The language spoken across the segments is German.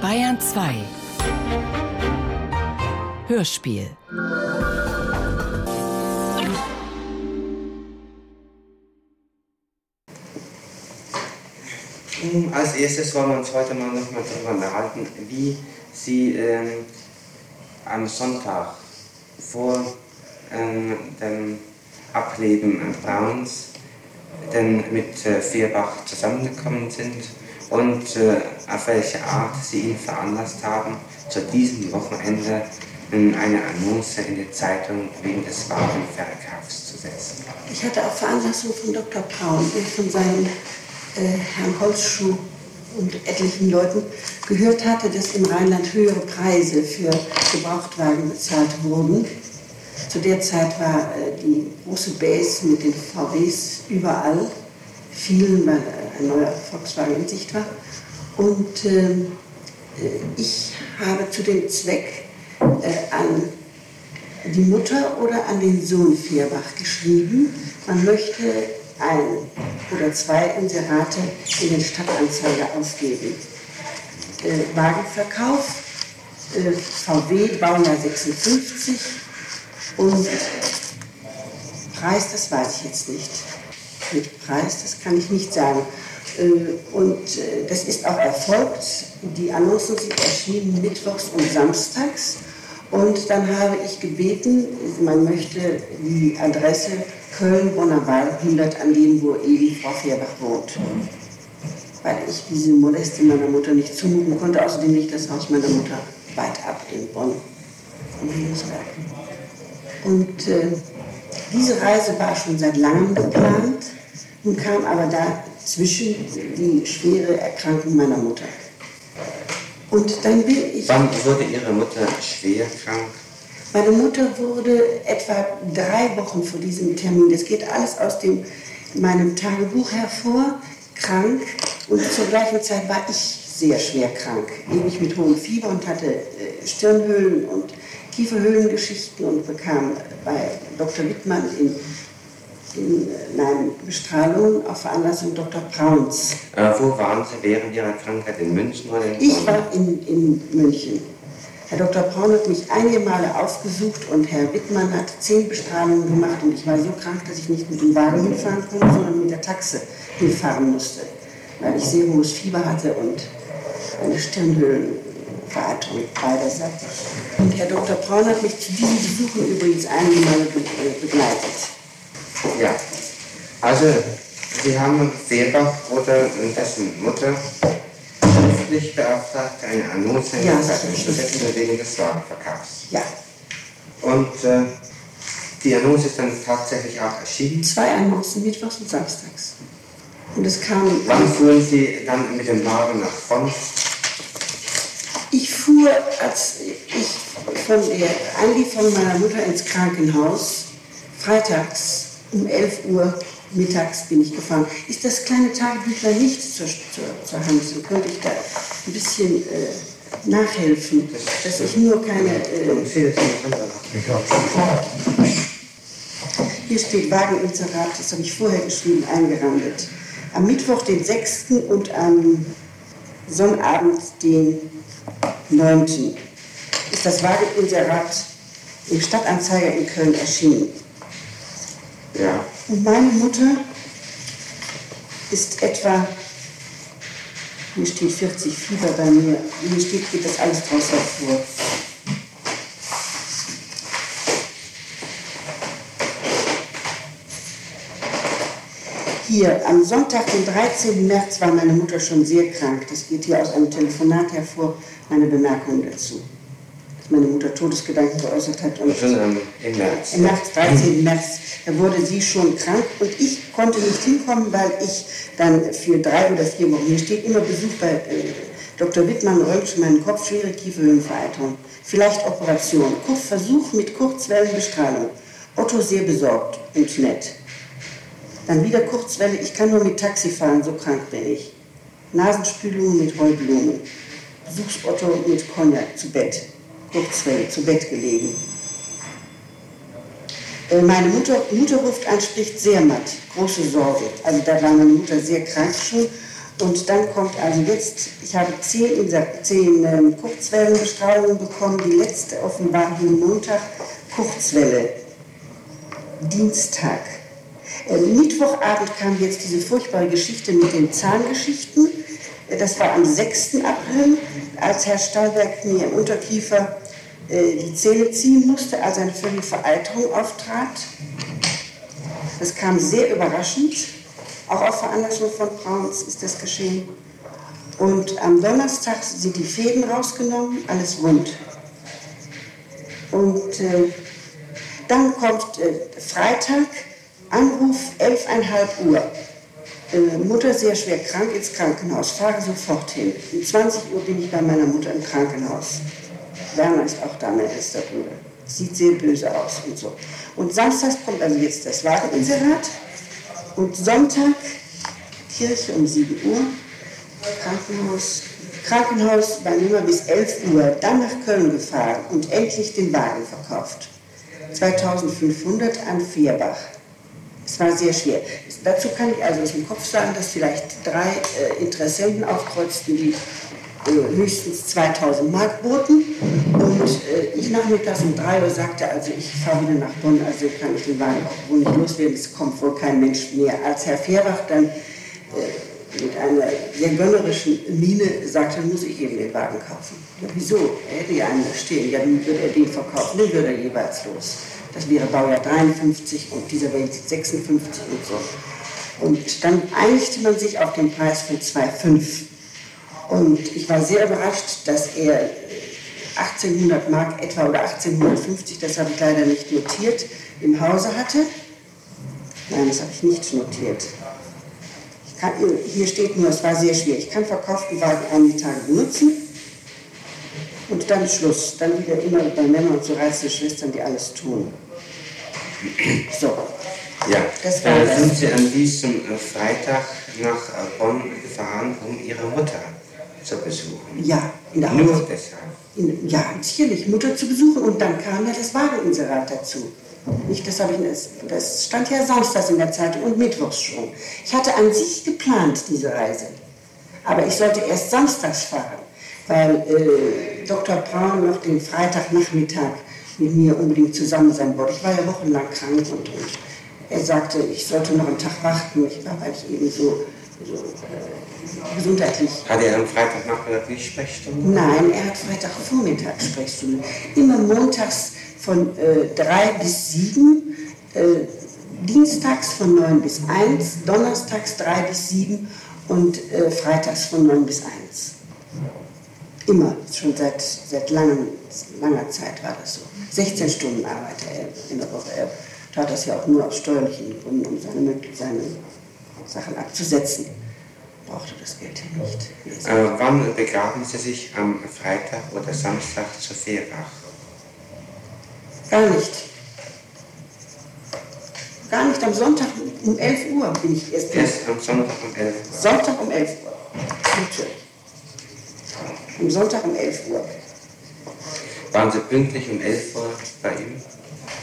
Bayern 2 Hörspiel. Als erstes wollen wir uns heute mal noch mal darüber unterhalten, wie Sie ähm, am Sonntag vor ähm, dem Ableben Brauns denn mit äh, Vierbach zusammengekommen sind und äh, auf welche Art Sie ihn veranlasst haben, zu diesem Wochenende eine Annonce in die Zeitung wegen des Warenverkaufs zu setzen. Ich hatte auf Veranlassung von Dr. Braun und von seinem äh, Herrn Holzschuh und etlichen Leuten gehört hatte, dass im Rheinland höhere Preise für Gebrauchtwagen bezahlt wurden. Zu der Zeit war äh, die große Base mit den VWs überall, vielen, äh, ein neuer Volkswagen in Sicht war. Und ähm, äh, ich habe zu dem Zweck äh, an die Mutter oder an den Sohn Vierbach geschrieben, man möchte ein oder zwei Inserate in den Stadtanzeiger aufgeben. Äh, Wagenverkauf, äh, VW, Baujahr 56 und Preis, das weiß ich jetzt nicht. Mit Preis, das kann ich nicht sagen. Äh, und äh, das ist auch erfolgt. Die Annoncen sind erschienen mittwochs und samstags. Und dann habe ich gebeten, man möchte die Adresse Köln-Bonnerwald 100 an dem, wo eben Frau Fehrbach wohnt. Weil ich diese Modeste meiner Mutter nicht zumuten konnte, außerdem liegt das Haus meiner Mutter weit ab in Bonn, vom Hügelsberg. Und äh, diese Reise war schon seit langem geplant. Nun kam aber dazwischen die schwere Erkrankung meiner Mutter. Und dann bin ich. Wann wurde Ihre Mutter schwer krank? Meine Mutter wurde etwa drei Wochen vor diesem Termin, das geht alles aus dem, meinem Tagebuch hervor, krank. Und zur gleichen Zeit war ich sehr schwer krank, ewig mit hohem Fieber und hatte äh, Stirnhöhlen und Kieferhöhlengeschichten und bekam bei Dr. Wittmann in, in nein, Bestrahlung auf Veranlassung Dr. Brauns. Äh, wo waren Sie während Ihrer Krankheit? In München oder in Ich war in, in München. Herr Dr. Braun hat mich einige Male aufgesucht und Herr Wittmann hat zehn Bestrahlungen gemacht und ich war so krank, dass ich nicht mit dem Wagen hinfahren konnte, sondern mit der Taxe hinfahren musste, weil ich sehr hohes Fieber hatte und eine Stirnhöhlenvereiterung beiderseitig. Und Herr Dr. Braun hat mich zu diesen Besuchen übrigens einige Male begleitet. Ja, also Sie haben Seebach oder dessen Mutter schriftlich beauftragt, eine Annonce in Ja, der Zeitung zu setzen wegen des Warenverkaufs. Ja, Und äh, die Annonce ist dann tatsächlich auch erschienen. zwei Annoncen, mittwochs und samstags. Und es kam. Wann fuhren Sie dann mit dem Wagen nach Bonn? Ich fuhr, als ich von der Einlieferung meiner Mutter ins Krankenhaus, freitags um 11 Uhr mittags bin ich gefahren. Ist das kleine Tagebüchlein nicht zur, zur, zur Hand, so könnte ich da ein bisschen äh, nachhelfen, dass ich nur keine... Äh, hier steht Wageninserat, das habe ich vorher geschrieben, eingerandet. Am Mittwoch, den 6. und am Sonnabend, den 9. ist das Wageninserat im Stadtanzeiger in Köln erschienen. Ja. Und meine Mutter ist etwa, hier steht 40 Fieber bei mir, hier steht, geht das alles draus hervor. Hier, am Sonntag, den 13. März, war meine Mutter schon sehr krank. Das geht hier aus einem Telefonat hervor, meine Bemerkung dazu. Dass meine Mutter Todesgedanken geäußert hat. Und Schon im März. im März, 13. März, da wurde sie schon krank und ich konnte nicht hinkommen, weil ich dann für drei oder vier Wochen, hier steht immer Besuch bei äh, Dr. Wittmann, röntgt meinen Kopf, schwere Kieferhöhlenvereiterung, vielleicht Operation, Versuch mit Kurzwellenbestrahlung. Otto sehr besorgt und nett. Dann wieder Kurzwelle, ich kann nur mit Taxi fahren, so krank bin ich. Nasenspülung mit Heublumen. Besuchsotto mit Cognac zu Bett. Kurzwelle, zu Bett gelegen. Äh, Meine Mutter, Mutter ruft an, spricht sehr matt, große Sorge. Also da war meine Mutter sehr krank schon Und dann kommt also jetzt, ich habe zehn, zehn ähm, Kurzwellenbestrahlungen bekommen, die letzte offenbar hier Montag, Kurzwelle, Dienstag. Äh, Mittwochabend kam jetzt diese furchtbare Geschichte mit den Zahngeschichten. Äh, das war am 6. April, als Herr Stahlberg mir im Unterkiefer die Zähne ziehen musste, als eine völlige Vereiterung auftrat. Das kam sehr überraschend. Auch auf Veranlassung von Brauns ist das geschehen. Und am Donnerstag sind die Fäden rausgenommen, alles wund. Und äh, dann kommt äh, Freitag, Anruf 11.30 Uhr. Äh, Mutter sehr schwer krank ins Krankenhaus, fahre sofort hin. Um 20 Uhr bin ich bei meiner Mutter im Krankenhaus. Werner ist auch da, mein ältester Bruder. Sieht sehr böse aus und so. Und samstags kommt also jetzt das Wageninserat und Sonntag Kirche um 7 Uhr, Krankenhaus, Krankenhaus war immer bis 11 Uhr, dann nach Köln gefahren und endlich den Wagen verkauft. 2500 an Vierbach. Es war sehr schwer. Dazu kann ich also aus dem Kopf sagen, dass vielleicht drei äh, Interessenten aufkreuzten, die äh, höchstens 2000 Mark boten. Und äh, ich nachmittags um 3 Uhr sagte, also ich fahre wieder nach Bonn, also kann ich den Wagen auch wohl nicht loswerden, es kommt wohl kein Mensch mehr. Als Herr Fehrbach dann äh, mit einer sehr gönnerischen Miene sagte, muss ich eben den Wagen kaufen. Ja, wieso? Er hätte ja einen stehen, ja, wie würde er den verkaufen? Den würde er jeweils los. Das wäre Baujahr 53 und dieser wäre jetzt 56 und so. Und dann einigte man sich auf den Preis von 2,5. Und ich war sehr überrascht, dass er 1800 Mark etwa oder 1850, das habe ich leider nicht notiert, im Hause hatte. Nein, das habe ich nicht notiert. Kann, hier steht nur, es war sehr schwer. Ich kann verkauften Wagen einige Tage benutzen und dann Schluss. Dann wieder immer bei Männern und so reizende Schwestern, die alles tun. So. Ja, das war äh, sind Sie an diesem äh, Freitag nach äh, Bonn gefahren, um Ihre Mutter zu besuchen. Ja, in der Nur Haus deshalb. In, ja, natürlich, Mutter zu besuchen. Und dann kam ja das Wageninserat dazu. Nicht, das, ich, das stand ja samstags in der Zeitung und mittwochs schon. Ich hatte an sich geplant, diese Reise. Aber ich sollte erst samstags fahren, weil äh, Dr. Braun noch den Freitagnachmittag mit mir unbedingt zusammen sein wollte. Ich war ja wochenlang krank und, und er sagte, ich sollte noch einen Tag warten. Ich war, weil ich eben so, so äh, gesundheitlich. Hat er am Freitagnachmittag nicht Sprechstunde? Nein, er hat Freitagvormittag Sprechstunde. Immer montags von äh, 3 bis 7, äh, dienstags von 9 bis 1, donnerstags 3 bis 7 und äh, freitags von 9 bis 1. Immer, schon seit, seit langem, langer Zeit war das so. 16 Stunden arbeitete er in der Woche. Er tat das ja auch nur aus steuerlichen Gründen, um seine, seine Sachen abzusetzen. Brauchte das Geld nicht. Äh, wann begaben Sie sich am Freitag oder Samstag zu Fehrbach? Gar nicht. Gar nicht. Am Sonntag um 11 Uhr bin ich erst. Erst am Sonntag um 11 Uhr. Sonntag um 11 Uhr. Natürlich. Am Sonntag um 11 Uhr. Waren Sie pünktlich um 11 Uhr bei ihm?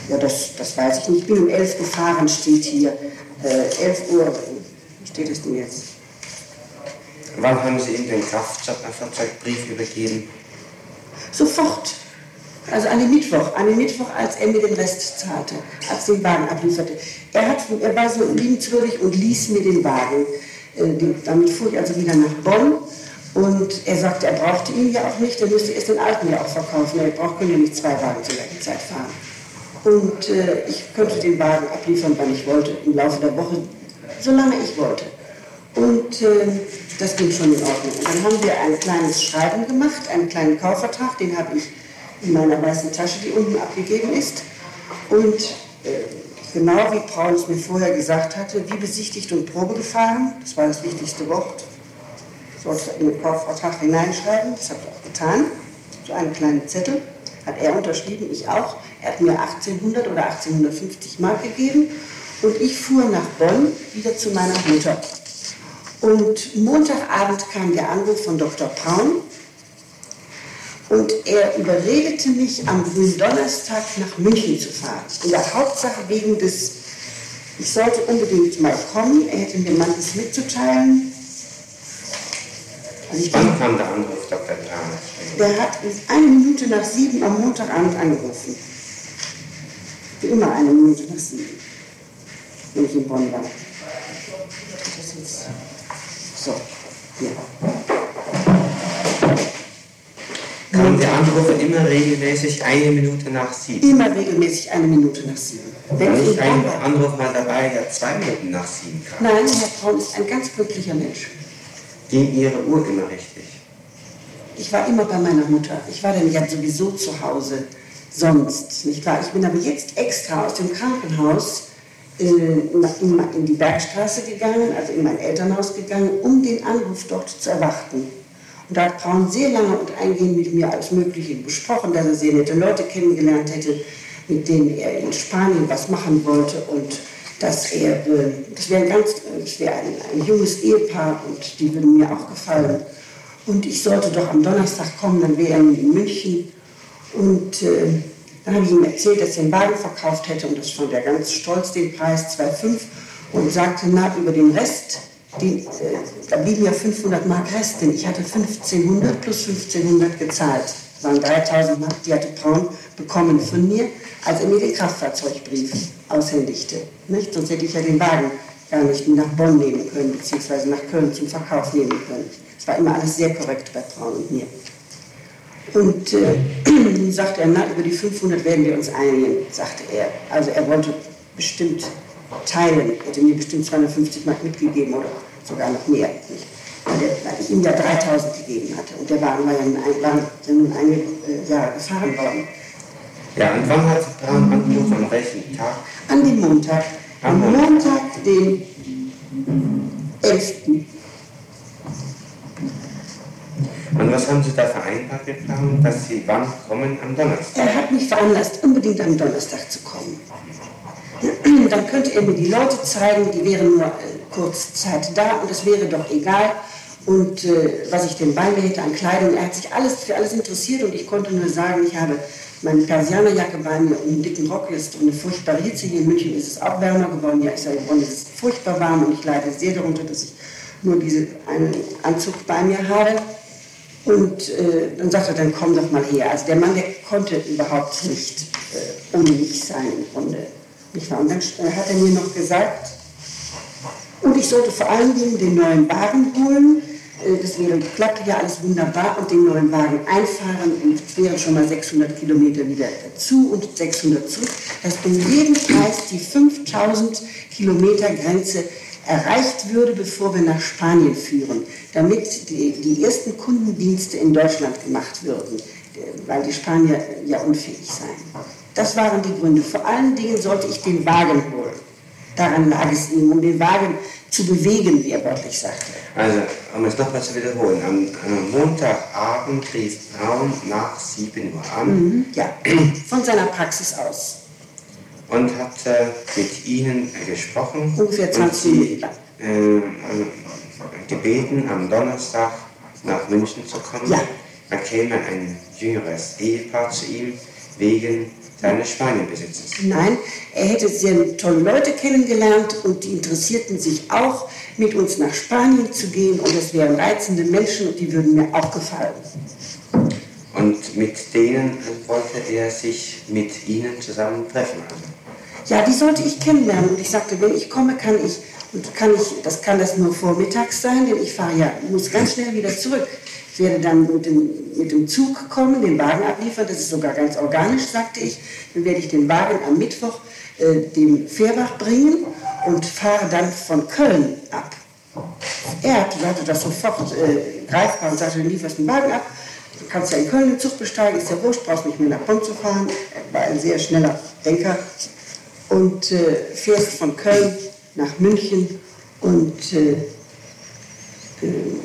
Ja, das, das weiß ich nicht. Ich bin um 11 Uhr gefahren, steht hier. Äh, 11 Uhr, wie steht es denn jetzt? Wann haben Sie ihm den Kraftfahrzeugbrief übergeben? Sofort. Also an den Mittwoch, an den Mittwoch, als er mir den Rest zahlte, als den Wagen ablieferte. Er, hat, er war so liebenswürdig und ließ mir den Wagen. Äh, damit fuhr ich also wieder nach Bonn und er sagte, er brauchte ihn ja auch nicht, er müsste erst den alten ja auch verkaufen. Er braucht ja nicht zwei Wagen zur gleichen Zeit fahren. Und äh, ich könnte den Wagen abliefern, wann ich wollte, im Laufe der Woche, solange ich wollte. Und äh, das ging schon in Ordnung. Und dann haben wir ein kleines Schreiben gemacht, einen kleinen Kaufvertrag, den habe ich in meiner weißen Tasche, die unten abgegeben ist. Und äh, genau wie Paul es mir vorher gesagt hatte, wie besichtigt und Probe gefahren, das war das wichtigste Wort, sollte in den Kaufvertrag hineinschreiben, das habe ich auch getan, so einen kleinen Zettel, hat er unterschrieben, ich auch. Er hat mir 1800 oder 1850 Mark gegeben und ich fuhr nach Bonn wieder zu meiner Mutter. Und Montagabend kam der Anruf von Dr. Braun, und er überredete mich, am Donnerstag nach München zu fahren. In der Hauptsache wegen des, ich sollte unbedingt mal kommen, er hätte mir manches mitzuteilen. Also ich Wann kam der Anruf, Dr. Braun? Der hat eine Minute nach sieben am Montagabend angerufen. Wie immer eine Minute nach sieben, wenn ich in Bonn war. Das ist so, hier. Kamen die Anrufe immer regelmäßig eine Minute nach sieben? Immer regelmäßig eine Minute nach sieben. Wenn ich nicht in ein Bonn war. Anruf mal dabei, der zwei Minuten nach sieben kam? Nein, Herr Braun ist ein ganz glücklicher Mensch. Ging Ihre Uhr immer richtig? Ich war immer bei meiner Mutter. Ich war dann ja sowieso zu Hause sonst, nicht wahr? Ich bin aber jetzt extra aus dem Krankenhaus äh, nach, in, in die Bergstraße gegangen, also in mein Elternhaus gegangen, um den Anruf dort zu erwarten. Und da hat Braun sehr lange und eingehend mit mir alles Mögliche besprochen, dass er sehr nette Leute kennengelernt hätte, mit denen er in Spanien was machen wollte und dass er, äh, das wäre ein ganz, ein, ein junges Ehepaar und die würden mir auch gefallen. Und ich sollte doch am Donnerstag kommen, dann wäre er in München. Und äh, dann habe ich ihm erzählt, dass er den Wagen verkauft hätte und das fand er ganz stolz, den Preis 2,5 und sagte, na, über den Rest, den, äh, da blieben ja 500 Mark Rest, denn ich hatte 1500 plus 1500 gezahlt. Das waren 3000 Mark, die hatte Braun bekommen von mir, als er mir den Kraftfahrzeugbrief aushändigte. Nicht? Sonst hätte ich ja den Wagen gar nicht nach Bonn nehmen können, beziehungsweise nach Köln zum Verkauf nehmen können. Es war immer alles sehr korrekt bei Braun und mir. Und äh, sagte er, na, über die 500 werden wir uns einigen, sagte er. Also er wollte bestimmt teilen, hätte mir bestimmt 250 Mark mitgegeben oder sogar noch mehr. Nicht? Weil, er, weil ich ihm ja 3000 gegeben hatte und der Wagen war ja nun, ein, äh, Jahre gefahren worden. Ja, und wann hat Braun angerufen? An welchem Tag? An dem Montag, Am Montag, den 11. Und was haben Sie da vereinbart Braun, dass Sie wann kommen? Am Donnerstag? Er hat mich veranlasst, unbedingt am Donnerstag zu kommen. Dann könnte er mir die Leute zeigen, die wären nur äh, kurz Zeit da und es wäre doch egal. Und äh, was ich denn bei mir hätte an Kleidung, er hat sich alles für alles interessiert und ich konnte nur sagen, ich habe meine Persianerjacke bei mir und einen dicken Rock ist und eine furchtbare Hitze. Hier in München ist es auch wärmer geworden. Ja, ich sage, in Bonn ist es furchtbar warm und ich leide sehr darunter, dass ich nur diesen einen Anzug bei mir habe. Und äh, dann sagt er, dann komm doch mal her. Also der Mann, der konnte überhaupt nicht äh, ohne mich sein im Grunde. Nicht wahr? Und dann äh, hat er mir noch gesagt, und ich sollte vor allen Dingen den neuen Wagen holen. Äh, Das wäre, klappte ja alles wunderbar und den neuen Wagen einfahren und es wären schon mal 600 Kilometer wieder dazu und 600 zurück, dass um jeden Preis die 5000 Kilometer Grenze erreicht würde, bevor wir nach Spanien führen, damit die, die ersten Kundendienste in Deutschland gemacht würden, äh, weil die Spanier ja unfähig seien. Das waren die Gründe. Vor allen Dingen sollte ich den Wagen holen. Daran lag es ihm, um den Wagen zu bewegen, wie er wörtlich sagte. Also, um es nochmal zu wiederholen, am, am Montagabend rief Braun nach 7 Uhr an Mhm, Ja, von seiner Praxis aus. Und hat äh, mit Ihnen gesprochen. Ungefähr und 20 Sie, Minuten lang. äh, gebeten, am Donnerstag nach München zu kommen. Ja. Da käme ein jüngeres Ehepaar zu ihm wegen seines Spanienbesitzes. Nein, er hätte sehr tolle Leute kennengelernt und die interessierten sich auch, mit uns nach Spanien zu gehen. Und das wären reizende Menschen und die würden mir auch gefallen. Und mit denen wollte er sich mit Ihnen zusammen treffen. Also. Ja, die sollte ich kennenlernen. Und ich sagte, wenn ich komme, kann ich, und kann ich, das kann das nur vormittags sein, denn ich fahre ja, muss ganz schnell wieder zurück. Ich werde dann mit dem, mit dem Zug kommen, den Wagen abliefern, das ist sogar ganz organisch, sagte ich. Dann werde ich den Wagen am Mittwoch äh, dem Fährbach bringen und fahre dann von Köln ab. Er hatte, das sofort äh, greifbar und sagte, dann lieferst den Wagen ab. Du kannst ja in Köln den Zug besteigen, ist ja wurscht, brauchst nicht mehr nach Bonn zu fahren. Er war ein sehr schneller Denker. Und äh, fährst von Köln nach München und äh, äh,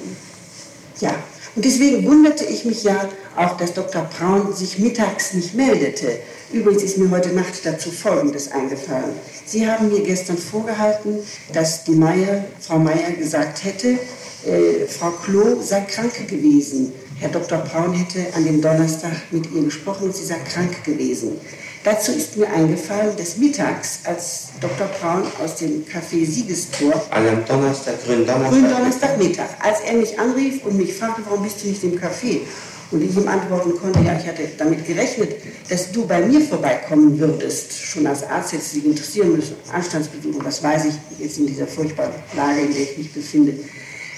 ja. Und deswegen wunderte ich mich ja auch, dass Dr. Braun sich mittags nicht meldete. Übrigens ist mir heute Nacht dazu Folgendes eingefallen. Sie haben mir gestern vorgehalten, dass die Meier, Frau Meier gesagt hätte, äh, Frau Klo sei krank gewesen. Herr Dr. Braun hätte an dem Donnerstag mit ihr gesprochen und sie sei krank gewesen. Dazu ist mir eingefallen, dass mittags, als Dr. Braun aus dem Café Siegestor, Also am Donnerstag, Gründonnerstag. Gründonnerstagmittag, als er mich anrief und mich fragte, warum bist du nicht im Café? Und ich ihm antworten konnte, ja, ich hatte damit gerechnet, dass du bei mir vorbeikommen würdest. Schon als Arzt hättest du dich interessieren müssen, Anstandsbesuch, das weiß ich jetzt in dieser furchtbaren Lage, in der ich mich befinde.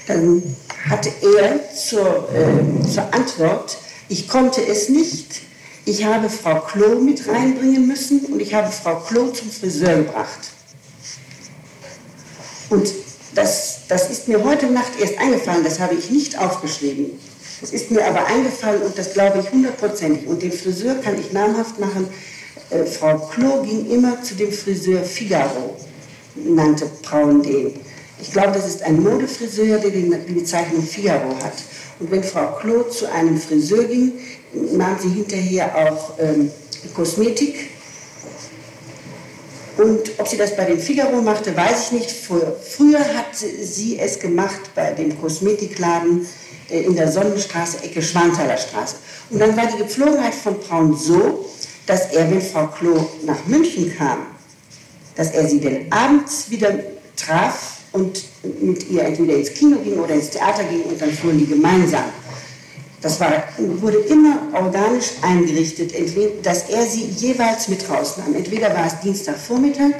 Dann hatte er zur, äh, zur Antwort, ich konnte es nicht. Ich habe Frau Klo mit reinbringen müssen und ich habe Frau Klo zum Friseur gebracht. Und das, das ist mir heute Nacht erst eingefallen, das habe ich nicht aufgeschrieben. Es ist mir aber eingefallen und das glaube ich hundertprozentig. Und den Friseur kann ich namhaft machen. Äh, Frau Klo ging immer zu dem Friseur Figaro, nannte Braun den. Ich glaube, das ist ein Modefriseur, der die Bezeichnung Figaro hat. Und wenn Frau Klo zu einem Friseur ging, nahm sie hinterher auch ähm, Kosmetik. Und ob sie das bei dem Figaro machte, weiß ich nicht. Früher, früher hat sie es gemacht bei dem Kosmetikladen äh, in der Sonnenstraße, Ecke Schwanthaler Straße. Und dann war die Gepflogenheit von Braun so, dass er, wenn Frau Klo nach München kam, dass er sie dann abends wieder traf und mit ihr entweder ins Kino ging oder ins Theater ging und dann fuhren die gemeinsam. Das war, wurde immer organisch eingerichtet, dass er sie jeweils mit rausnahm. Entweder war es Dienstagvormittag,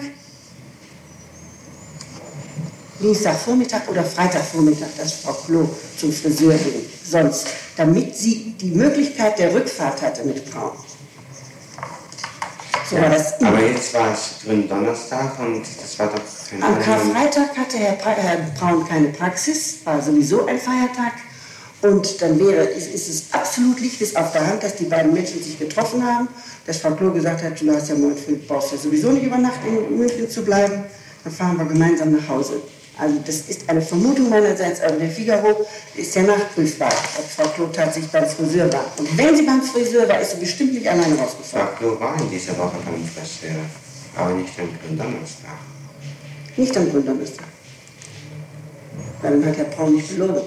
Dienstagvormittag oder Freitagvormittag, dass Frau Klo zum Friseur ging. Sonst, damit sie die Möglichkeit der Rückfahrt hatte mit Braun. So war das immer. Aber jetzt war es Gründonnerstag und das war doch kein Am Karfreitag hatte Herr, Herr Braun keine Praxis, war sowieso ein Feiertag. Und dann wäre, ist, ist es absolut liegt es auf der Hand, dass die beiden Menschen sich getroffen haben, dass Frau Klo gesagt hat, du hast ja früh, brauchst ja sowieso nicht über Nacht in München zu bleiben, dann fahren wir gemeinsam nach Hause. Also das ist eine Vermutung meinerseits, aber der Figaro ist ja nachprüfbar, ob Frau Klo tatsächlich beim Friseur war. Und wenn sie beim Friseur war, ist sie bestimmt nicht alleine rausgefahren. Frau Klo war in dieser Woche beim Friseur, aber nicht am Gründonnerstag. Nicht am Gründonnerstag. Dann hat Herr Braun nicht belogen.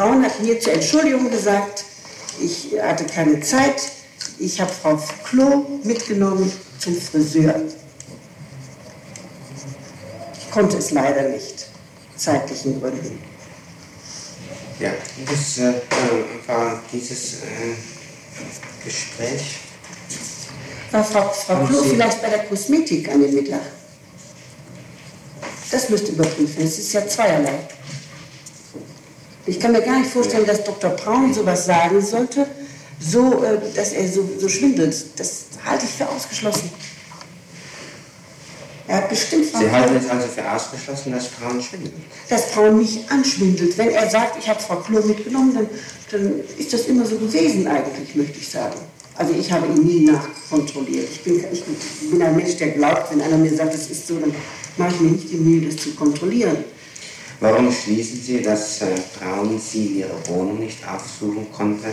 Braun hat mir zur Entschuldigung gesagt, ich hatte keine Zeit, ich habe Frau Klo mitgenommen zum Friseur. Ich konnte es leider nicht, zeitlichen Gründen. Ja, das äh, war dieses äh, Gespräch. War Frau, Frau Klo vielleicht bei der Kosmetik an dem Mittag? Das müsste überprüfen. Es ist ja zweierlei. Ich kann mir gar nicht vorstellen, dass Dr. Braun sowas sagen sollte, so, äh, dass er so, so schwindelt. Das halte ich für ausgeschlossen. Er hat bestimmt Sie halten es also für ausgeschlossen, dass Frauen schwindeln. dass Braun mich anschwindelt. Wenn er sagt, ich habe Frau Klo mitgenommen, dann, dann ist das immer so gewesen eigentlich, möchte ich sagen. Also ich habe ihn nie nachkontrolliert. Ich bin, ich bin ein Mensch, der glaubt, wenn einer mir sagt, es ist so, dann mache ich mir nicht die Mühe, das zu kontrollieren. Warum schließen Sie, dass äh, Braun Sie in Ihrer Wohnung nicht aufsuchen konnte,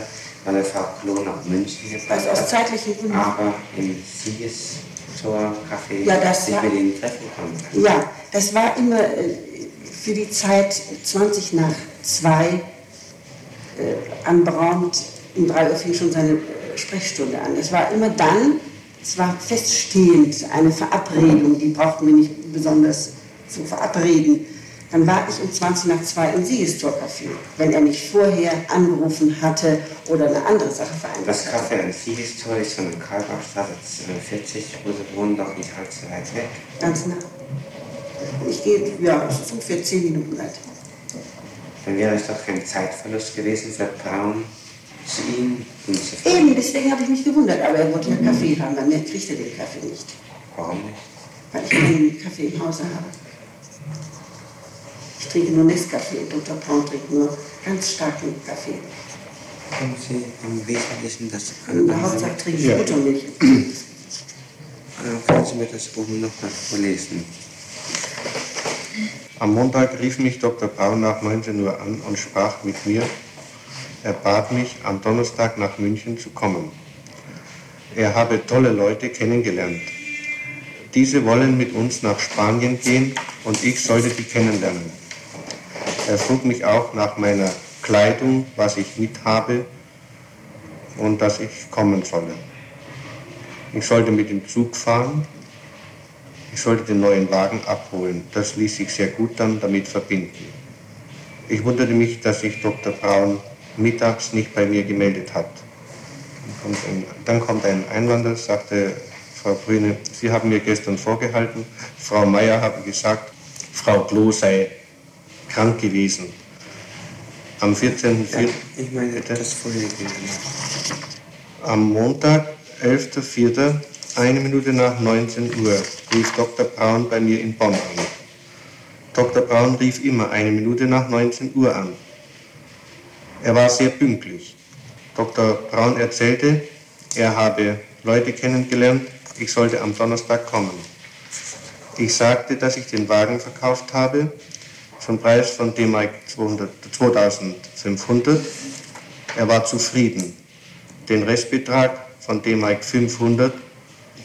weil er Frau Klo nach München gebracht Also aus hat, zeitlichen Gründen. aber im Siegestor-Café Ja, das war- mit Ihnen treffen konnte? Ja, das war immer äh, für die Zeit 20 nach 2 äh, anberaumt. Um 3 Uhr fing schon seine äh, Sprechstunde an. Es war immer dann, es war feststehend, eine Verabredung, die brauchten wir nicht besonders zu verabreden. Dann war ich um 20 nach 2 im Siegestor-Café, wenn er nicht vorher angerufen hatte oder eine andere Sache vereinbart Das. Café an Siegestor ist von der Karlbachstraße äh, 40, wo Sie wohnen, doch nicht allzu weit weg. Ganz nah. Ich gehe, ja, es ist ungefähr 10 Minuten weit. Dann wäre es doch kein Zeitverlust gewesen für Braun, zu ihm hinzufahren. Eben, deswegen habe ich mich gewundert, aber er wollte ja Kaffee haben, dann kriegt er den Kaffee nicht, Warum nicht? weil ich keinen Kaffee im Hause habe. Ich trinke nur Nescafé und Dr. Braun trinkt nur ganz starken Kaffee. Haben Sie im Wesentlichen das In der Hauptsache trinke ich Ja. Buttermilch. Äh, Können Sie mir das oben nochmal vorlesen? Am Montag rief mich Dr. Braun nach 19 Uhr an und sprach mit mir. Er bat mich, am Donnerstag nach München zu kommen. Er habe tolle Leute kennengelernt, Diese wollen mit uns nach Spanien gehen und ich sollte die kennenlernen. Er frug mich auch nach meiner Kleidung, was ich mit habe und dass ich kommen solle. Ich sollte mit dem Zug fahren, ich sollte den neuen Wagen abholen. Das ließ sich sehr gut dann damit verbinden. Ich wunderte mich, dass sich Dr. Braun mittags nicht bei mir gemeldet hat. Dann kommt ein, dann kommt ein Einwander, sagte Frau Brüne, Sie haben mir gestern vorgehalten, Frau Meier habe gesagt, Frau Klo sei krank gewesen. Am 14.04. Ja, ich meine das vorherige. Am Montag, 11.04., eine Minute nach 19 Uhr, rief Dr. Braun bei mir in Bonn an. Dr. Braun rief immer eine Minute nach 19 Uhr an. Er war sehr pünktlich. Dr. Braun erzählte, er habe Leute kennengelernt, ich sollte am Donnerstag kommen. Ich sagte, dass ich den Wagen verkauft habe, zum Preis von D-Mark 2500. Er war zufrieden. Den Restbetrag von D-Mark 500,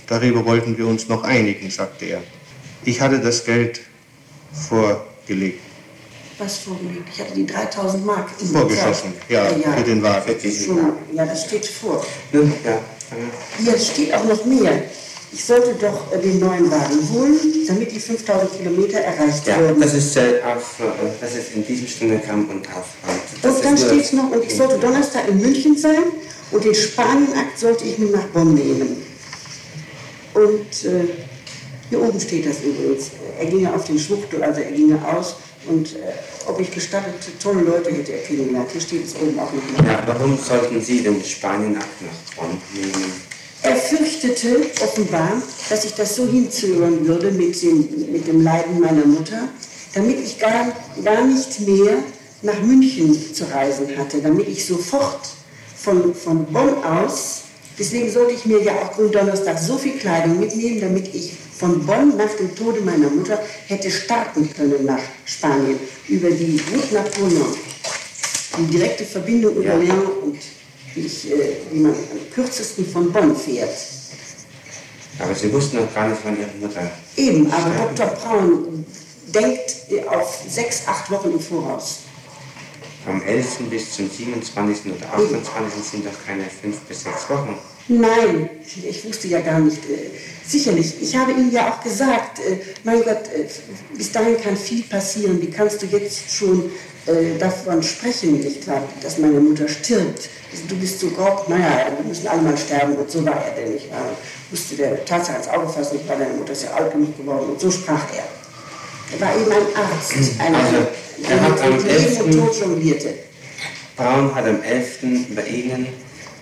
darüber wollten wir uns noch einigen, sagte er. Ich hatte das Geld vorgelegt. Was vorgelegt? Ich hatte die 3000 Mark im Vorgeschossen, ja, ja, für den Wagen. Ja, das steht vor. Nun, ja. Hier steht auch noch mehr. Ich sollte doch äh, den neuen Wagen holen, damit die 5000 Kilometer erreicht Ja, würden. das ist, äh, auf, äh, das ist in diesem Stunde kam und auf. Und Und dann steht es noch, und ich sollte Donnerstag in München sein und den Spanienakt sollte ich mit nach Bonn nehmen. Und äh, hier oben steht das übrigens. Er ginge auf den Schwuchtel, also er ginge aus. Und äh, ob ich gestattet, tolle Leute hätte er kennengelernt. Hier steht es oben auch noch. Ja, warum sollten Sie den Spanienakt nach Bonn nehmen? Er fürchtete offenbar, dass ich das so hinzögern würde mit dem, mit dem Leiden meiner Mutter, damit ich gar, gar nicht mehr nach München zu reisen hatte, damit ich sofort von, von Bonn aus, deswegen sollte ich mir ja auch Gründonnerstag so viel Kleidung mitnehmen, damit ich von Bonn nach dem Tode meiner Mutter hätte starten können nach Spanien, über die Route Napoleon, die direkte Verbindung über Ja. Lyon und wie, ich, äh, wie man am kürzesten von Bonn fährt. Aber Sie wussten noch gar nicht von Ihrer Mutter. Eben, aber Dr. Braun denkt äh, auf sechs, acht Wochen im Voraus. Vom 11. bis zum 27. oder 28. sind doch keine fünf bis sechs Wochen. Nein, ich wusste ja gar nicht. Äh, sicherlich, ich habe ihm ja auch gesagt, äh, mein Gott, äh, bis dahin kann viel passieren. Wie kannst du jetzt schon äh, davon sprechen, nicht wahr, dass meine Mutter stirbt? Also, du bist so grob, naja, wir müssen alle mal sterben. Und so war er denn nicht wahr? Musste der Tatsache ins Auge fassen, nicht wahr, deine Mutter ist ja alt genug geworden. Und so sprach er. Er war eben ein Arzt, ein Also, er hat am Leben und 11. Tod jonglierte. Braun hat am 11. bei Ihnen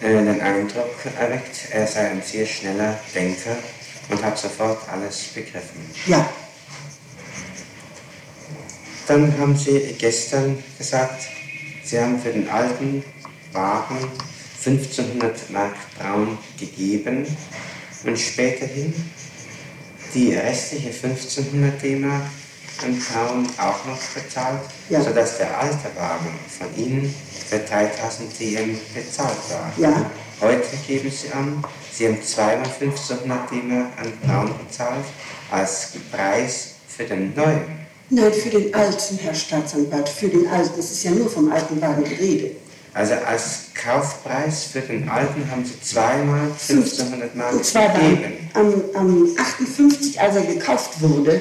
äh, den Eindruck erweckt, er sei ein sehr schneller Denker und hat sofort alles begriffen. Ja, Dann haben Sie gestern gesagt, Sie haben für den alten Wagen 1500 Mark Braun gegeben und späterhin die restliche 1500 D-Mark an Braun auch noch bezahlt, Ja. sodass der alte Wagen von Ihnen für 3000 DM bezahlt war. Ja. Heute geben Sie an, Sie haben zweimal 1500 D-Mark an Braun bezahlt als Preis für den neuen. Nein, für den alten, Herr Staatsanwalt, für den alten. Es ist ja nur vom alten Wagen die Rede. Also als Kaufpreis für den alten haben Sie zweimal 1500 Mark Und zwar gegeben. am, am 58, als er gekauft wurde,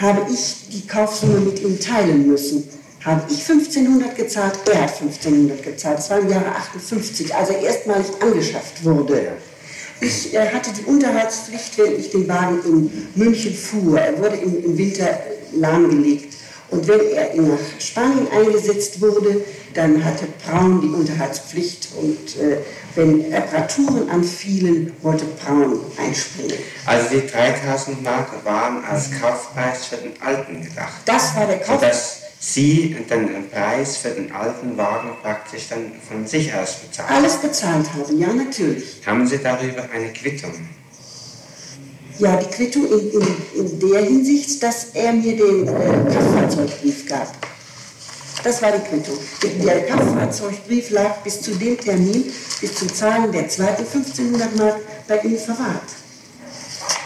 habe ich die Kaufsumme mit ihm teilen müssen. Habe ich 1500 gezahlt, er hat 1500 gezahlt. Das war im Jahre 58, als er erstmalig angeschafft wurde. Ich äh, hatte die Unterhaltspflicht, wenn ich den Wagen in München fuhr. Er wurde im, im Winter äh, lahmgelegt. Und wenn er nach Spanien eingesetzt wurde, dann hatte Braun die Unterhaltspflicht. Und äh, wenn Reparaturen anfielen, wollte Braun einspringen. Also die 3000 Mark waren als Kaufpreis für den alten gedacht. Das war der Kauf. Sie den Preis für den alten Wagen praktisch dann von sich aus bezahlt Alles bezahlt habe, ja, natürlich. Haben Sie darüber eine Quittung? Ja, die Quittung in, in, in der Hinsicht, dass er mir den äh, Kraftfahrzeugbrief gab. Das war die Quittung. Der Kraftfahrzeugbrief lag bis zu dem Termin, bis zum Zahlen der zweiten 1500 Mark bei ihm verwahrt.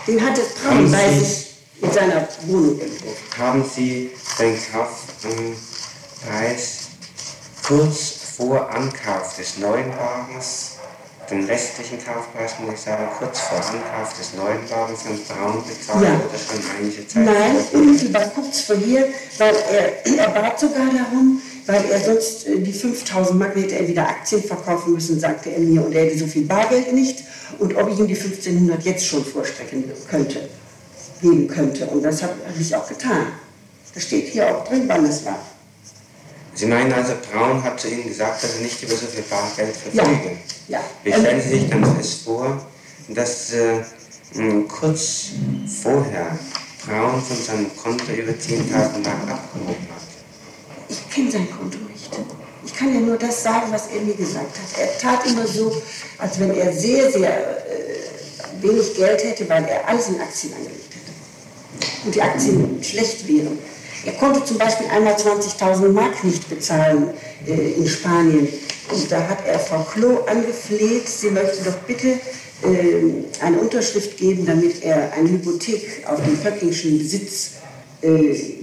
Den hatte Haben Braun bei sich in seiner Wohnung irgendwo. Haben Sie den Kaufpreis kurz vor Ankauf des neuen Wagens, den restlichen Kaufpreis, muss ich sagen, kurz vor Ankauf des neuen Wagens an Braun bezahlt Ja. oder schon einige Zeit Nein, unmittelbar kurz vorher, weil er, er bat sogar darum, weil er sonst äh, die 5000 Mark hätte er wieder Aktien verkaufen müssen, sagte er mir, und er hätte so viel Bargeld nicht und ob ich ihm die 1500 jetzt schon vorstrecken könnte, geben könnte. Und das habe hab ich auch getan. Da steht hier auch drin, wann es war. Sie meinen also, Braun hat zu Ihnen gesagt, dass er nicht über so viel Bargeld Ja, verfüge? ja. Wie stellen Sie sich dann fest vor, dass äh, kurz vorher Braun von seinem Konto über 10.000 Mark abgehoben hat? Ich kenne sein Konto nicht. Ich kann ja nur das sagen, was er mir gesagt hat. Er tat immer so, als wenn er sehr, sehr äh, wenig Geld hätte, weil er alles in Aktien angelegt hätte. Und die Aktien schlecht wären. Er konnte zum Beispiel einmal 20.000 Mark nicht bezahlen äh, in Spanien. Und da hat er Frau Klo angefleht, sie möchte doch bitte äh, eine Unterschrift geben, damit er eine Hypothek auf den Pöcklingschen Besitz äh,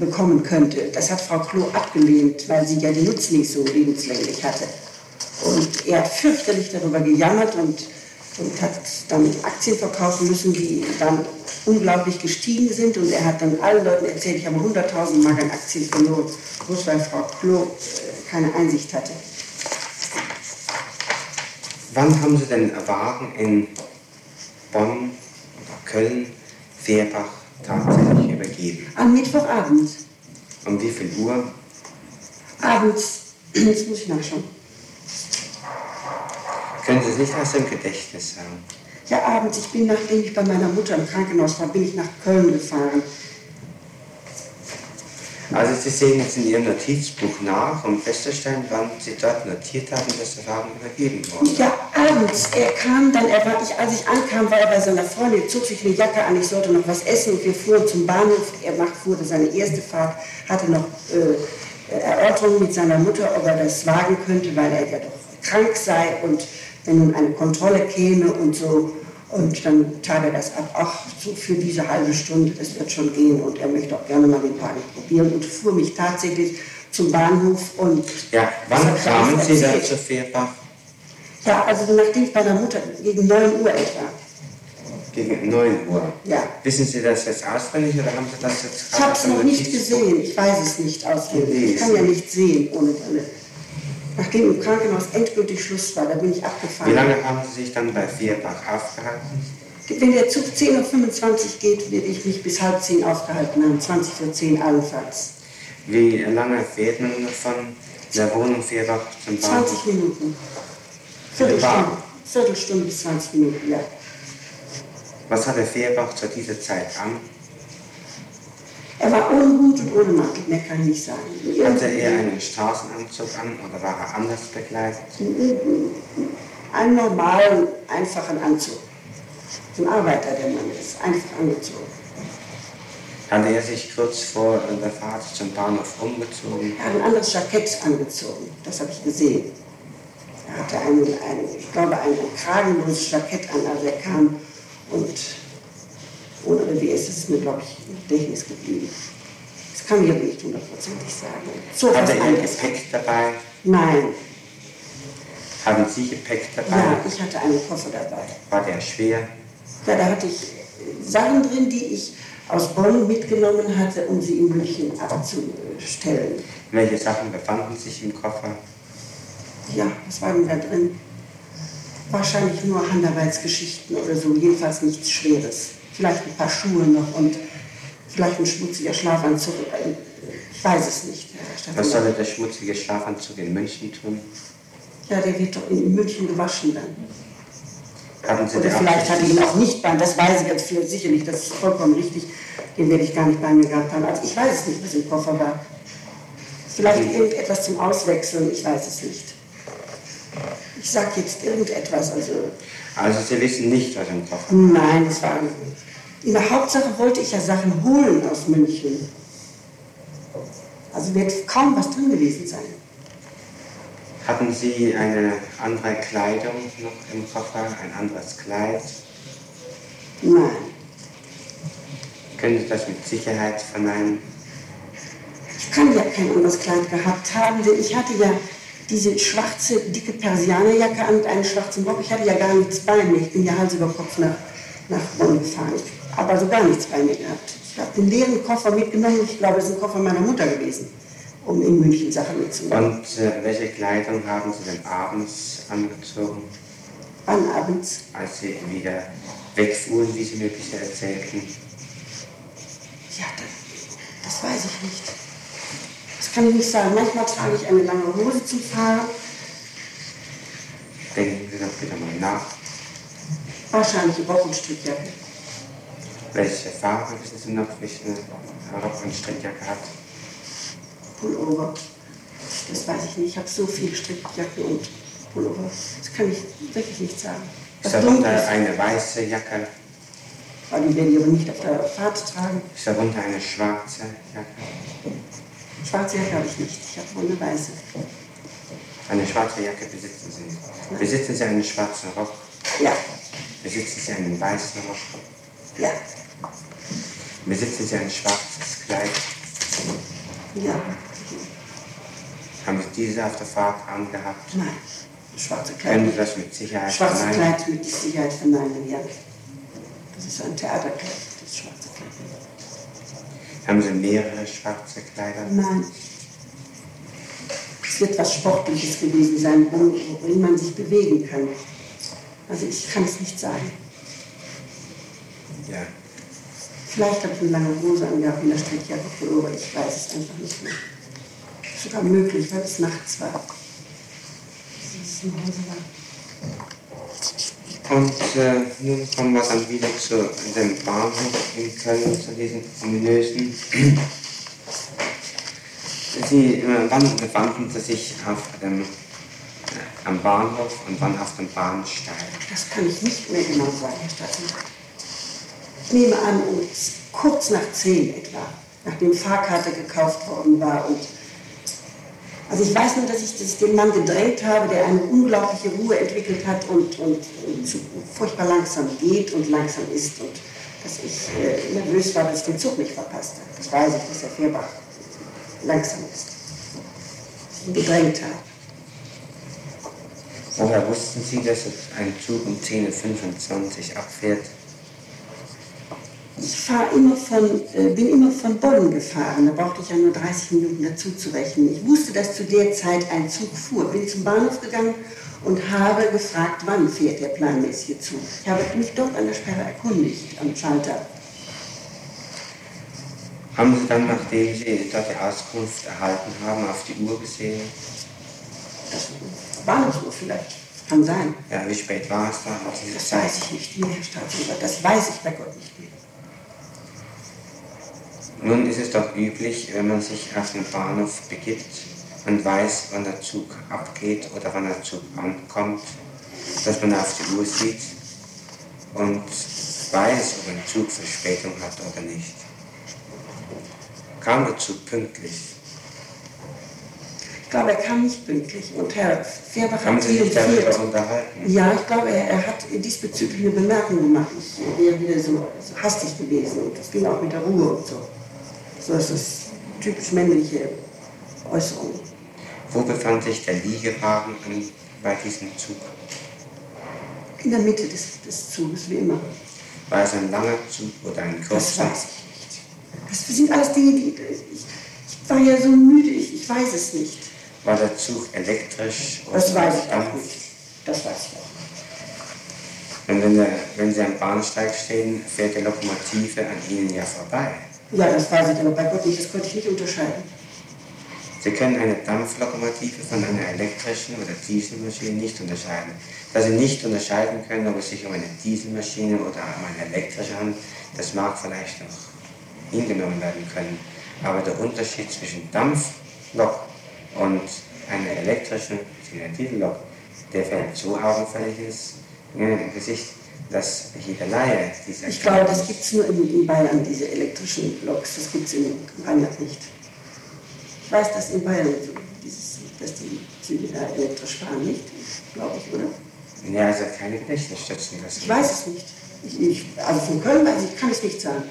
bekommen könnte. Das hat Frau Klo abgelehnt, weil sie ja die Nutz nicht so lebenslänglich hatte. Und er hat fürchterlich darüber gejammert und, und hat dann Aktien verkaufen müssen, die dann unglaublich gestiegen sind. Und er hat dann allen Leuten erzählt, ich habe 100.000 Mark an Aktien verloren, bloß weil Frau Klo äh, keine Einsicht hatte. Wann haben Sie den Wagen in Bonn oder Köln, Fehrbach tatsächlich übergeben? Am Mittwochabend, Um wie viel Uhr? abends, jetzt muss ich nachschauen, Können Sie es nicht aus dem Gedächtnis sagen? ja abends, ich bin, nachdem ich bei meiner Mutter im Krankenhaus war, bin ich nach Köln gefahren. Also Sie sehen jetzt in Ihrem Notizbuch nach, um festzustellen, wann Sie dort notiert haben, dass der Wagen übergeben wurde. Ja, abends. Er kam dann, er war, ich, als ich ankam, war er bei seiner Freundin, er zog sich eine Jacke an, ich sollte noch was essen und wir fuhren zum Bahnhof. Er macht, fuhr seine erste Fahrt, hatte noch äh, Erörterung mit seiner Mutter, ob er das wagen könnte, weil er ja doch krank sei und wenn nun eine Kontrolle käme und so. Und dann tat er das ab, ach, so für diese halbe Stunde, das wird schon gehen und er möchte auch gerne mal den Wagen probieren und fuhr mich tatsächlich zum Bahnhof und Ja, wann kamen Sie da zu Fehrbach? Ja, also nachdem ich bei der Mutter gegen 9 Uhr etwa. Gegen 9 Uhr. Ja. Wissen Sie das jetzt auswendig oder haben Sie das jetzt Ich habe es noch nicht gesehen, ich weiß es nicht auswendig. Ich kann ja nicht sehen ohne Brille. Nachdem im Krankenhaus endgültig Schluss war, da bin ich Wie abgefahren. lange haben Sie sich dann bei Vierbach aufgehalten? Wenn der Zug 10.25 Uhr geht, werde ich mich bis halb 10 aufgehalten haben, 20 vor 10 allenfalls. Wie lange fährt man von der Wohnung Vierbach zum Bahnhof? 20 Minuten. Viertelstunde? Viertelstunde bis 20 Minuten, ja. Was hatte Vierbach zu dieser Zeit an? Er war ohne Hut und ohne Mantel, mehr kann ich nicht sagen. Hatte er einen Straßenanzug an oder war er anders bekleidet? einen normalen, einfachen Anzug. Ein Arbeiter, der Mann ist, einfach angezogen. Hatte er sich kurz vor der Fahrt zum Bahnhof umgezogen? Er hat ein anderes Jackett angezogen, das habe ich gesehen. Er hatte ein, ein, ich glaube, ein, kragenloses Jackett an, als er kam. Und ohne BWS ist es mir, glaube ich, im Gedächtnis geblieben. Das kann ich aber nicht hundertprozentig sagen. So Hatte er anderes. Gepäck dabei? Nein, Haben Sie Gepäck dabei? ja, ich hatte einen Koffer dabei. War der schwer? Ja, da hatte ich äh, Sachen drin, die ich aus Bonn mitgenommen hatte, um sie in München abzustellen. Welche Sachen befanden sich im Koffer? Ja, was war denn da drin? Wahrscheinlich nur Handarbeitsgeschichten oder so, jedenfalls nichts Schweres. Vielleicht ein paar Schuhe noch und vielleicht ein schmutziger Schlafanzug. Ich weiß es nicht. Herr Was soll der schmutzige Schlafanzug in München tun? Ja, der wird doch in München gewaschen dann. Hatten Sie Oder vielleicht hatte ich ihn auch nicht bei, das weiß ich jetzt für sicher nicht, das ist vollkommen richtig. Den werde ich gar nicht bei mir gehabt haben. Also ich weiß es nicht, was im Koffer war. Vielleicht irgendetwas zum Auswechseln, ich weiß es nicht. Ich sage jetzt irgendetwas, also Also Sie wissen nicht, was im Koffer nein, es war. In der Hauptsache wollte ich ja Sachen holen aus München. Also wird kaum was drin gewesen sein. Hatten Sie eine andere Kleidung noch im Koffer, ein anderes Kleid? Nein. Können Sie das mit Sicherheit verneinen? Ich kann ja kein anderes Kleid gehabt haben, denn ich hatte ja diese schwarze, dicke Persianerjacke an und einen schwarzen Rock. Ich hatte ja gar nichts bei mir. Ich bin ja Hals über Kopf nach, nach Bonn gefahren. Ich habe also gar nichts bei mir gehabt. Ich habe den leeren Koffer mitgenommen. Ich glaube, es ist ein Koffer meiner Mutter gewesen, um in München Sachen mitzunehmen. Und äh, welche Kleidung haben Sie denn abends angezogen, Wann abends? als Sie wieder wegfuhren, wie Sie mir bisher erzählten? Ja, das, das weiß ich nicht. Das kann ich nicht sagen. Manchmal trage ich eine lange Hose zum Fahren. Denken Sie doch bitte mal nach. Wahrscheinlich Rock und Strickjacke. Welche Farbe wissen Sie noch, welche Rock und Strickjacke hat? Pullover. Das weiß ich nicht. Ich habe so viele Strickjacken und Pullover. Das kann ich wirklich nicht sagen. Ist Das darunter ist, eine weiße Jacke? aber die werde ich aber nicht auf der Fahrt tragen. Ist darunter eine schwarze Jacke? Schwarze Jacke habe ich nicht. Ich habe nur eine weiße. Eine schwarze Jacke besitzen Sie. Besitzen Sie einen schwarzen Rock? Ja, Besitzen Sie einen weißen Rock? ja, Besitzen Sie ein schwarzes Kleid? ja. Haben Sie diese auf der Fahrt angehabt? Nein, schwarze Können Sie Kleid. das mit Sicherheit Schwarzes verneinen? Kleid mit Sicherheit verneinen, ja. Das ist ein Theaterkleid, schwarze Kleid. Haben Sie mehrere schwarze Kleider? Nein. Es wird was Sportliches gewesen sein, wo- worin man sich bewegen kann. Also ich kann es nicht sagen. Ja. Vielleicht habe ich eine lange Hose angehabt in der Strickjacke Pullover, ich weiß es einfach nicht mehr. Sogar möglich, weil es nachts war. Dass es im Hause war. Und äh, nun kommen wir dann wieder zu dem Bahnhof in Köln, zu diesem ominösen. Sie, äh, wann befanden Sie sich auf dem, äh, am Bahnhof und wann auf dem Bahnsteig? Das kann ich nicht mehr genau sagen, Herr Staatsanwalt. Ich nehme an, um kurz nach zehn etwa, nachdem Fahrkarte gekauft worden war. Und also ich weiß nur, dass ich das den Mann gedrängt habe, der eine unglaubliche Ruhe entwickelt hat und, und, und furchtbar langsam geht und langsam ist. Und dass ich äh, nervös war, dass ich den Zug nicht verpasst habe. Das weiß ich, dass Herr Fehrbach langsam ist. Dass ich ihn gedrängt habe. Woher wussten Sie, dass ein Zug um 10.25 Uhr abfährt? Ich fahr immer von, äh, bin immer von Bonn gefahren. Da brauchte ich ja nur 30 Minuten dazu zu rechnen. Ich wusste, dass zu der Zeit ein Zug fuhr. Bin zum Bahnhof gegangen und habe gefragt, wann fährt der planmäßige Zug. Ich habe mich dort an der Sperre erkundigt, am Schalter. Haben Sie dann, nachdem Sie dort die Auskunft erhalten haben, auf die Uhr gesehen? Das Bahnhofsuhr vielleicht. Kann sein. Ja, wie spät war es da? Das weiß ich nicht mehr, Herr Staatsanwalt. Das weiß ich bei Gott nicht mehr. Nun ist es doch üblich, wenn man sich auf den Bahnhof begibt und weiß, wann der Zug abgeht oder wann der Zug ankommt, dass man auf die Uhr sieht und weiß, ob ein Zug Verspätung hat oder nicht. Kam der Zug pünktlich? Ich glaube, er kam nicht pünktlich. Und Herr Fehrbach hat Sie sich darüber unterhalten? Ja, ich glaube, er, er hat diesbezüglich eine Bemerkung gemacht. Ich wäre wieder so, so hastig gewesen und das ging auch mit der Ruhe und so. So ist das typisch männliche Äußerung. Wo befand sich der Liegewagen bei diesem Zug? In der Mitte des, des Zuges, wie immer. War es ein langer Zug oder ein Das kurzer? weiß ich nicht. Das sind alles Dinge, die. Ich, ich war ja so müde, ich, ich weiß es nicht. War der Zug elektrisch oder Das weiß ich auch nicht. Das weiß ich auch nicht. Und wenn, der, wenn Sie am Bahnsteig stehen, fährt die Lokomotive an Ihnen ja vorbei. Ja, das weiß ich aber bei Gott nicht, das konnte ich nicht unterscheiden. Sie können eine Dampflokomotive von einer elektrischen oder Dieselmaschine nicht unterscheiden. Da Sie nicht unterscheiden können, ob es sich um eine Dieselmaschine oder um eine elektrische handelt, das mag vielleicht noch hingenommen werden können. Aber der Unterschied zwischen Dampflok und einer elektrischen einer Diesellok, der fällt so augenfällig ins äh, Gesicht, dass jeder Laie dieser Ich glaube, das gibt es nur in, in Bayern, diese elektrischen Loks. Das gibt es in Rheinland nicht. Ich weiß, dass in Bayern so dieses, dass die Züge da elektrisch fahren, nicht? Glaube ich, oder? Ja, also keine Gedächtnisstützen. Das Ich weiß es nicht. Ich, ich, also von Köln weiß ich, kann ich nicht sagen.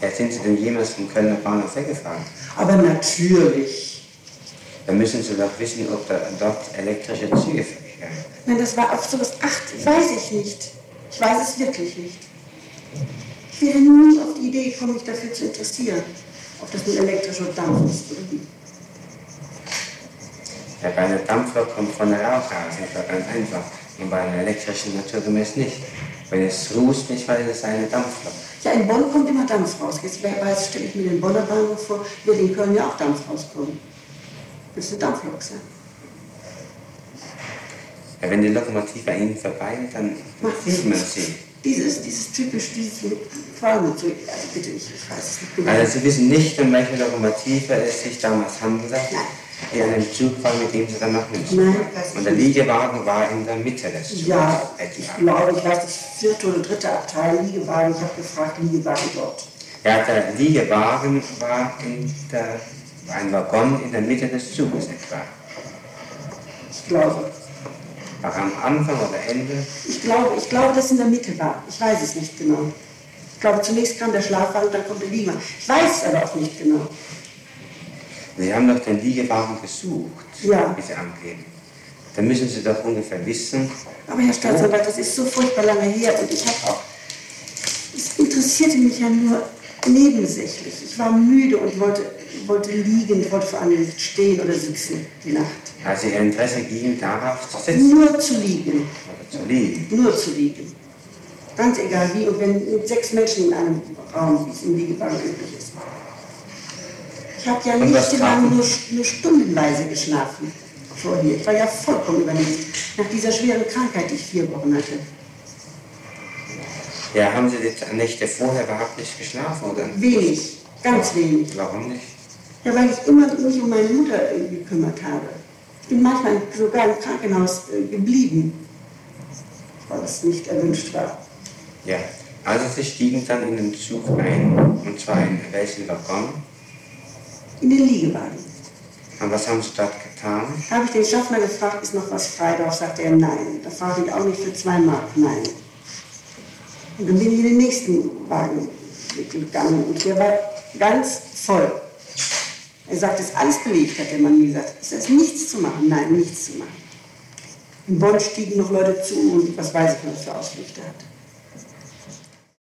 Ja, sind Sie denn jemals vom Kölner Bahnhof weggefahren? Aber natürlich. Dann müssen Sie doch wissen, ob da, dort elektrische Züge verkehren. Nein, das war auf sowas. Ach, weiß ich nicht. Ich weiß es wirklich nicht. Ich wäre nie auf die Idee gekommen, mich dafür zu interessieren. Ob das nun elektrisch oder Dampf ist oder wie. Ja, bei einer Dampflok kommt von der Rauch das war ganz einfach. Und bei einer elektrischen naturgemäß nicht. Wenn es rußt, nicht, weil es eine Dampflok. Ja, in Bonn kommt immer Dampf raus. Jetzt weiß, stelle ich mir den Bonner Bahnhof vor, wird in Köln ja auch Dampf rauskommen. Das ist eine Dampflok sein. Ja, wenn die Lokomotive an Ihnen vorbei, dann Macht sieht man sie. Dieses, dieses typisch, dieses also bitte, ich, ich weiß es nicht genau. Also Sie wissen nicht, um welche Lokomotive es sich damals handelte, Nein. die an dem Zug war, mit dem Sie dann nach München Nein, weiß Und der. Liegewagen war in der Mitte des Zuges. Ja, etwa. ich glaube, ich weiß das vierte oder dritte Abteil, Liegewagen. Ich habe gefragt, Liegewagen dort. Ja, der Liegewagen war in der, war ein Waggon in der Mitte des Zuges etwa. Ich glaube. War am Anfang oder Ende. Ich glaube, ich glaube, dass in der Mitte war. Ich weiß es nicht genau. Ich glaube, zunächst kam der Schlafwagen, dann kommt der Liegewagen. Ich weiß es aber auch nicht genau. Sie haben doch den Liegewagen gesucht, Ja. wie Sie angeben. Dann müssen Sie doch ungefähr wissen, Aber Herr Staatsanwalt, das ist so furchtbar lange her und ich habe auch. Es interessierte mich ja nur nebensächlich. Ich war müde und wollte, wollte liegen, wollte vor allem nicht stehen oder sitzen die Nacht. also Ihr Interesse ging darauf zu sitzen Nur zu liegen. oder zu liegen. Nur zu liegen. Ganz egal wie. Und wenn mit sechs Menschen in einem Raum, wie es im Liegewagen üblich ist. Ich habe ja nächtelang nur, nur stundenweise geschlafen vorher. Ich war ja vollkommen übernächtigt. Nach dieser schweren Krankheit, die ich vier Wochen hatte. Ja, haben Sie die Nächte vorher überhaupt nicht geschlafen, oder? Wenig. Ganz wenig. Warum nicht? Ja, weil ich immer mich um meine Mutter äh, gekümmert habe. Ich bin manchmal sogar im Krankenhaus äh, geblieben, weil es nicht erwünscht war. Ja, also Sie stiegen dann in den Zug ein, und zwar in welchen Waggon? In den Liegewagen. Und was haben Sie dort getan? Habe ich den Schaffner gefragt, ist noch was frei? Darauf sagte er nein. Da fragte ich auch nicht für zwei Mark, nein. Und dann bin ich in den nächsten Wagen gegangen und der war ganz voll. Er sagte, es ist alles belegt, hat der Mann mir gesagt. Es ist nichts zu machen, nein, nichts zu machen. In Bonn stiegen noch Leute zu und was weiß ich, was für Ausflüchte hat.